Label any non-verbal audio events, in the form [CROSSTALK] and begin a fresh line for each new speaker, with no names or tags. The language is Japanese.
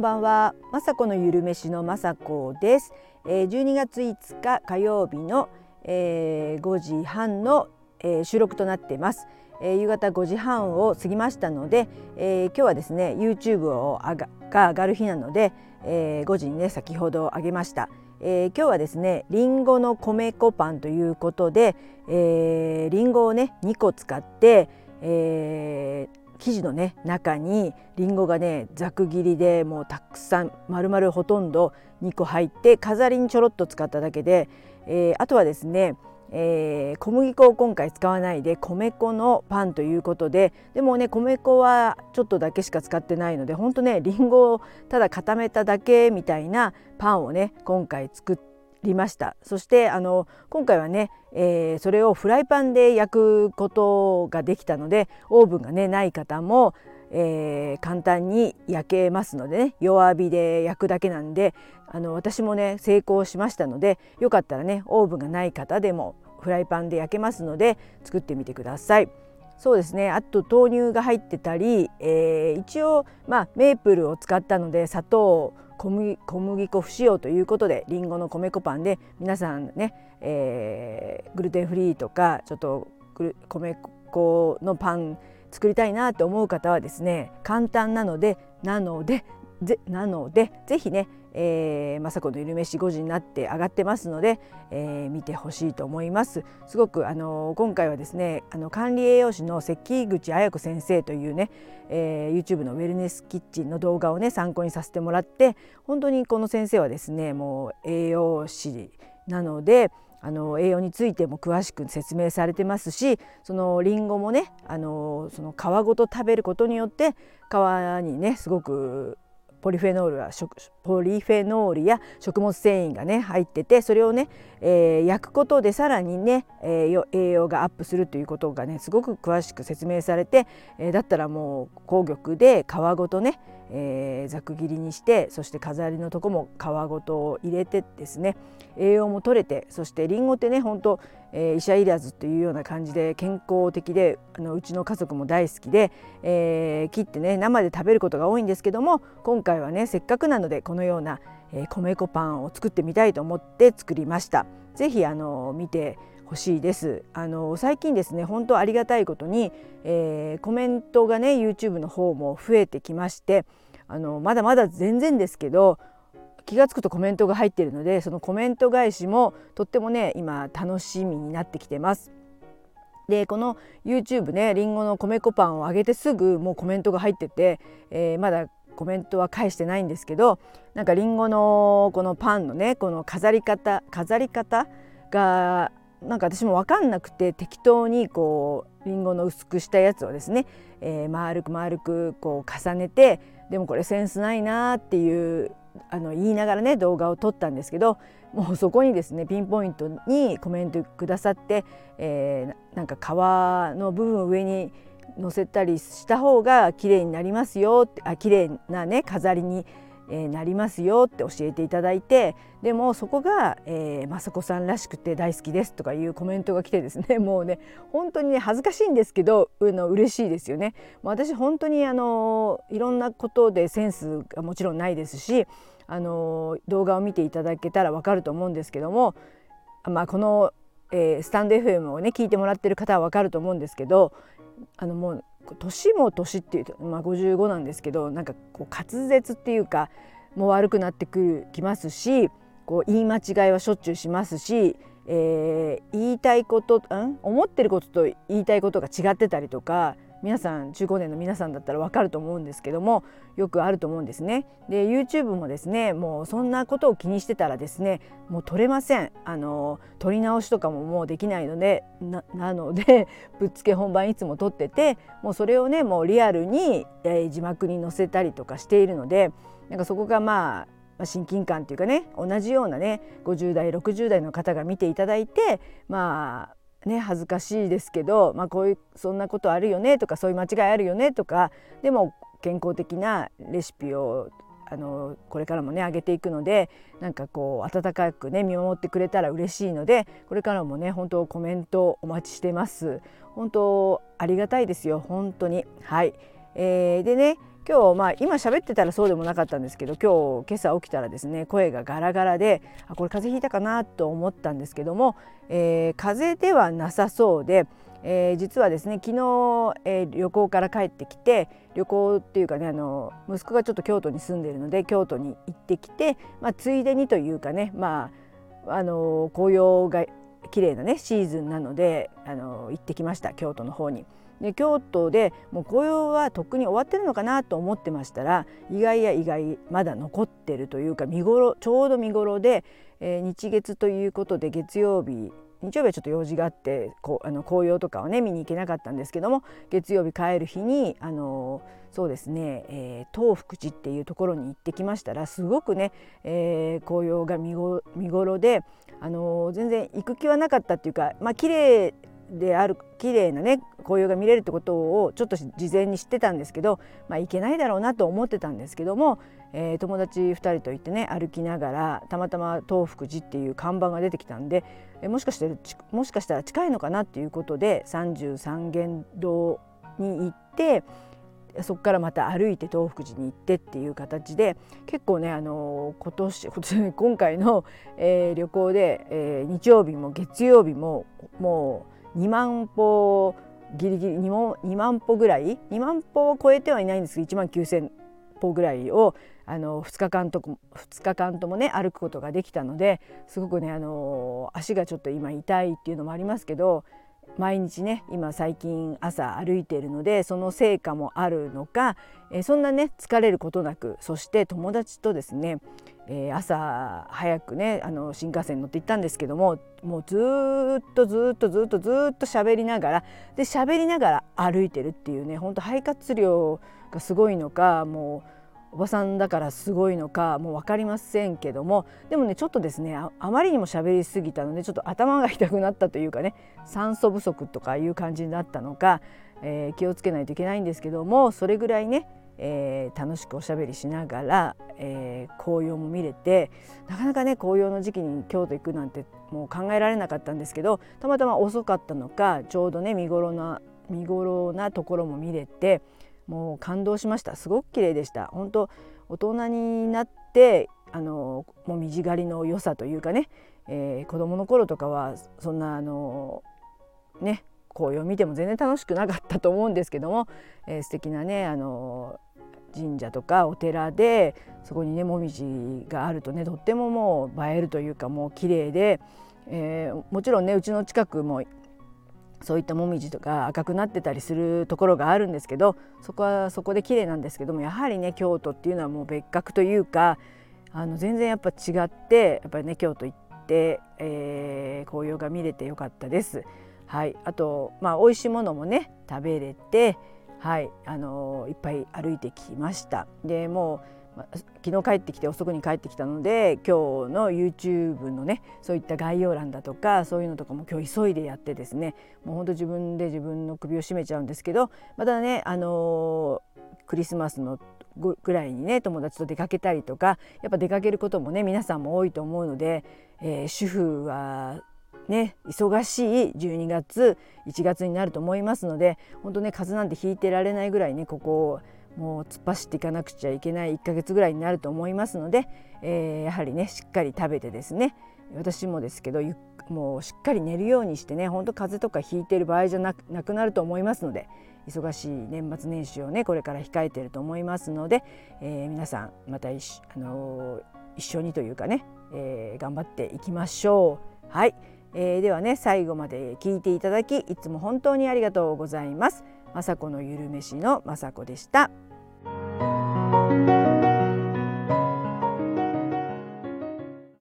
んばんは、まさこのゆるめしのまさこです、えー、12月5日火曜日の、えー、5時半の、えー、収録となっています、えー、夕方5時半を過ぎましたので、えー、今日はですね YouTube をがが上がる日なので、えー、5時にね先ほど上げました、えー、今日はですねりんごの米粉パンということで、えー、りんごをね2個使って、えー、生地のね中にりんごがねざく切りでもうたくさん丸々ほとんど2個入って飾りにちょろっと使っただけで、えー、あとはですねえー、小麦粉を今回使わないで米粉のパンということででもね米粉はちょっとだけしか使ってないのでほんとねりんごをただ固めただけみたいなパンをね今回作ってりましたそしてあの今回はねえー、それをフライパンで焼くことができたのでオーブンがねない方も、えー、簡単に焼けますのでね弱火で焼くだけなんであの私もね成功しましたのでよかったらねオーブンがない方でもフライパンで焼けますので作ってみてください。そうですね。あと豆乳が入ってたり、えー、一応、まあ、メープルを使ったので砂糖小麦小麦粉不使用ということでりんごの米粉パンで皆さんね、えー、グルテンフリーとかちょっと米粉のパン作りたいなと思う方はですね簡単なのでなのでぜなのでぜひねえー、雅子のゆるめし5時になって上がってますので、えー、見てほしいと思います。すごくあの今回はですねあの管理栄養士の関口彩子先生というね、えー、YouTube のウェルネスキッチンの動画をね参考にさせてもらって本当にこの先生はですねもう栄養士なのであの栄養についても詳しく説明されてますしそのりんごもねあのその皮ごと食べることによって皮にねすごくポリフェノールはポリフェノールや食物繊維がね入っててそれをね、えー、焼くことでさらにね、えー、栄養がアップするということがねすごく詳しく説明されて、えー、だったらもう紅玉で皮ごとね、えー、ざく切りにしてそして飾りのとこも皮ごと入れてですね栄養も取れてそしてりんごってね本当えー、医者いらずというような感じで健康的であのうちの家族も大好きで、えー、切ってね生で食べることが多いんですけども今回はねせっかくなのでこのような、えー、米粉パンを作ってみたいと思って作りました。ぜひあの見てほしいですあの最近ですね本当ありがたいことに、えー、コメントがね YouTube の方も増えてきましてあのまだまだ全然ですけど気が付くとコメントが入っているのでそのコメント返しもとってもね今楽しみになってきてます。でこの YouTube ねりんごの米粉パンをあげてすぐもうコメントが入ってて、えー、まだコメントは返してないんですけどなんかりんごのこのパンのねこの飾り方飾り方がなんか私も分かんなくて適当にこうりんごの薄くしたやつをですね、えー、丸く丸くこう重ねてでもこれセンスないなっていうあの言いながらね動画を撮ったんですけどもうそこにですねピンポイントにコメントくださって、えー、なんか皮の部分上に載せたりした方が綺麗になりますよあ綺麗なね飾りにえー、なりますよって教えていただいてでもそこが、えー、雅子さんらしくて大好きですとかいうコメントが来てですね [LAUGHS] もうね本当にね恥ずかしいんですけどうの嬉しいですよね。私本当にあのいろんなことでセンスがもちろんないですしあの動画を見ていただけたらわかると思うんですけども、まあ、この、えー、スタンド FM をね聞いてもらってる方はわかると思うんですけどあのもう年も年っていうと、まあ、55なんですけどなんかこう滑舌っていうかもう悪くなってくるきますしこう言い間違いはしょっちゅうしますし、えー、言いたいことん？思ってることと言いたいことが違ってたりとか皆さん中高年の皆さんだったらわかると思うんですけどもよくあると思うんですね。で YouTube もですねもうそんなことを気にしてたらですねもう撮れませんあの撮り直しとかももうできないのでなので [LAUGHS] ぶっつけ本番いつも撮っててもうそれをねもうリアルに、えー、字幕に載せたりとかしているのでなんかそこがまあ親近感っていうかね同じようなね50代60代の方が見ていただいてまあね恥ずかしいですけど、まあ、こういうそんなことあるよねとかそういう間違いあるよねとかでも健康的なレシピをあのこれからもね上げていくのでなんかこう温かくね見守ってくれたら嬉しいのでこれからもね本当コメントお待ちしてます。本当ありがたいですよ。本当に。はい、えー、でね今日まあ今喋ってたらそうでもなかったんですけど今日今朝起きたらですね声がガラガラであこれ風邪ひいたかなと思ったんですけども、えー、風邪ではなさそうで、えー、実はですね昨日、えー、旅行から帰ってきて旅行っていうかねあの息子がちょっと京都に住んでいるので京都に行ってきて、まあ、ついでにというかねまああの紅葉が綺麗なねシーズンなのであの行ってきました京都の方に。で京都でもう紅葉はとっくに終わってるのかなと思ってましたら意外や意外まだ残ってるというか見頃ちょうど見頃で、えー、日月ということで月曜日日曜日はちょっと用事があってこあの紅葉とかをね見に行けなかったんですけども月曜日帰る日にあのそうですね、えー、東福寺っていうところに行ってきましたらすごくね、えー、紅葉が見頃であの全然行く気はなかったっていうかまあ綺麗である綺麗なね紅葉が見れるってことをちょっと事前に知ってたんですけど、まあ、行けないだろうなと思ってたんですけども、えー、友達2人と行ってね歩きながらたまたま東福寺っていう看板が出てきたんで、えー、もしかしてもしかしたら近いのかなっていうことで三十三間堂に行ってそこからまた歩いて東福寺に行ってっていう形で結構ねあの今年今年 [LAUGHS] 今回の、えー、旅行で、えー、日曜日も月曜日ももう2万歩ギリギリ 2, 万2万歩ぐらい？2万歩を超えてはいないんですけど1万9,000歩ぐらいをあの2日間と2日間ともね歩くことができたのですごくねあの足がちょっと今痛いっていうのもありますけど毎日ね今最近朝歩いているのでその成果もあるのか、えそんなね疲れることなくそして友達とですね、えー、朝早くねあの新幹線に乗って行ったんですけどももうずっとずっとずっとずっと喋りながらで喋りながら歩いてるっていうねほんと肺活量がすごいのかもうおばさんだからすごいのかもう分かりませんけどもでもねちょっとですねあまりにも喋りすぎたのでちょっと頭が痛くなったというかね酸素不足とかいう感じになったのか、えー、気をつけないといけないんですけどもそれぐらいね、えー、楽しくおしゃべりしながら、えー、紅葉も見れてなかなかね紅葉の時期に京都行くなんてもう考えられなかったんですけどたまたま遅かったのかちょうどね見頃な見頃なところも見れてもう感動しました。すごく綺麗でした。本当大人になってあのもみじ狩りの良さというかね、えー、子供の頃とかはそんなあのね紅葉見ても全然楽しくなかったと思うんですけども、えー、素敵なねあの神社とかお寺でそこにねもみじがあるとねとってももう映えるというかもう綺麗で、えー、もちろんねうちの近くもそういったもみじとか赤くなってたりするところがあるんですけどそこはそこで綺麗なんですけどもやはりね京都っていうのはもう別格というかあの全然やっぱ違ってやっぱりね京都行って、えー、紅葉が見れてよかったです。はい、あとまあ美味しいものもね食べれてはいあのいっぱい歩いてきました。でもう昨日帰ってきて遅くに帰ってきたので今日の YouTube のねそういった概要欄だとかそういうのとかも今日急いでやってですねもうほんと自分で自分の首を絞めちゃうんですけどまたねあのクリスマスのぐらいにね友達と出かけたりとかやっぱ出かけることもね皆さんも多いと思うので、えー、主婦はね忙しい12月1月になると思いますので本当ね風なんて引いてられないぐらいねここをもう突っ走っていかなくちゃいけない1ヶ月ぐらいになると思いますので、えー、やはりねしっかり食べてですね私もですけどもうしっかり寝るようにしてねほんと風邪とかひいてる場合じゃなくなると思いますので忙しい年末年始をねこれから控えてると思いますので、えー、皆さんまた一,、あのー、一緒にというかね、えー、頑張っていきましょう。はい、えー、ではね最後まで聞いていただきいつも本当にありがとうございます。雅子のゆるめしの雅子でした。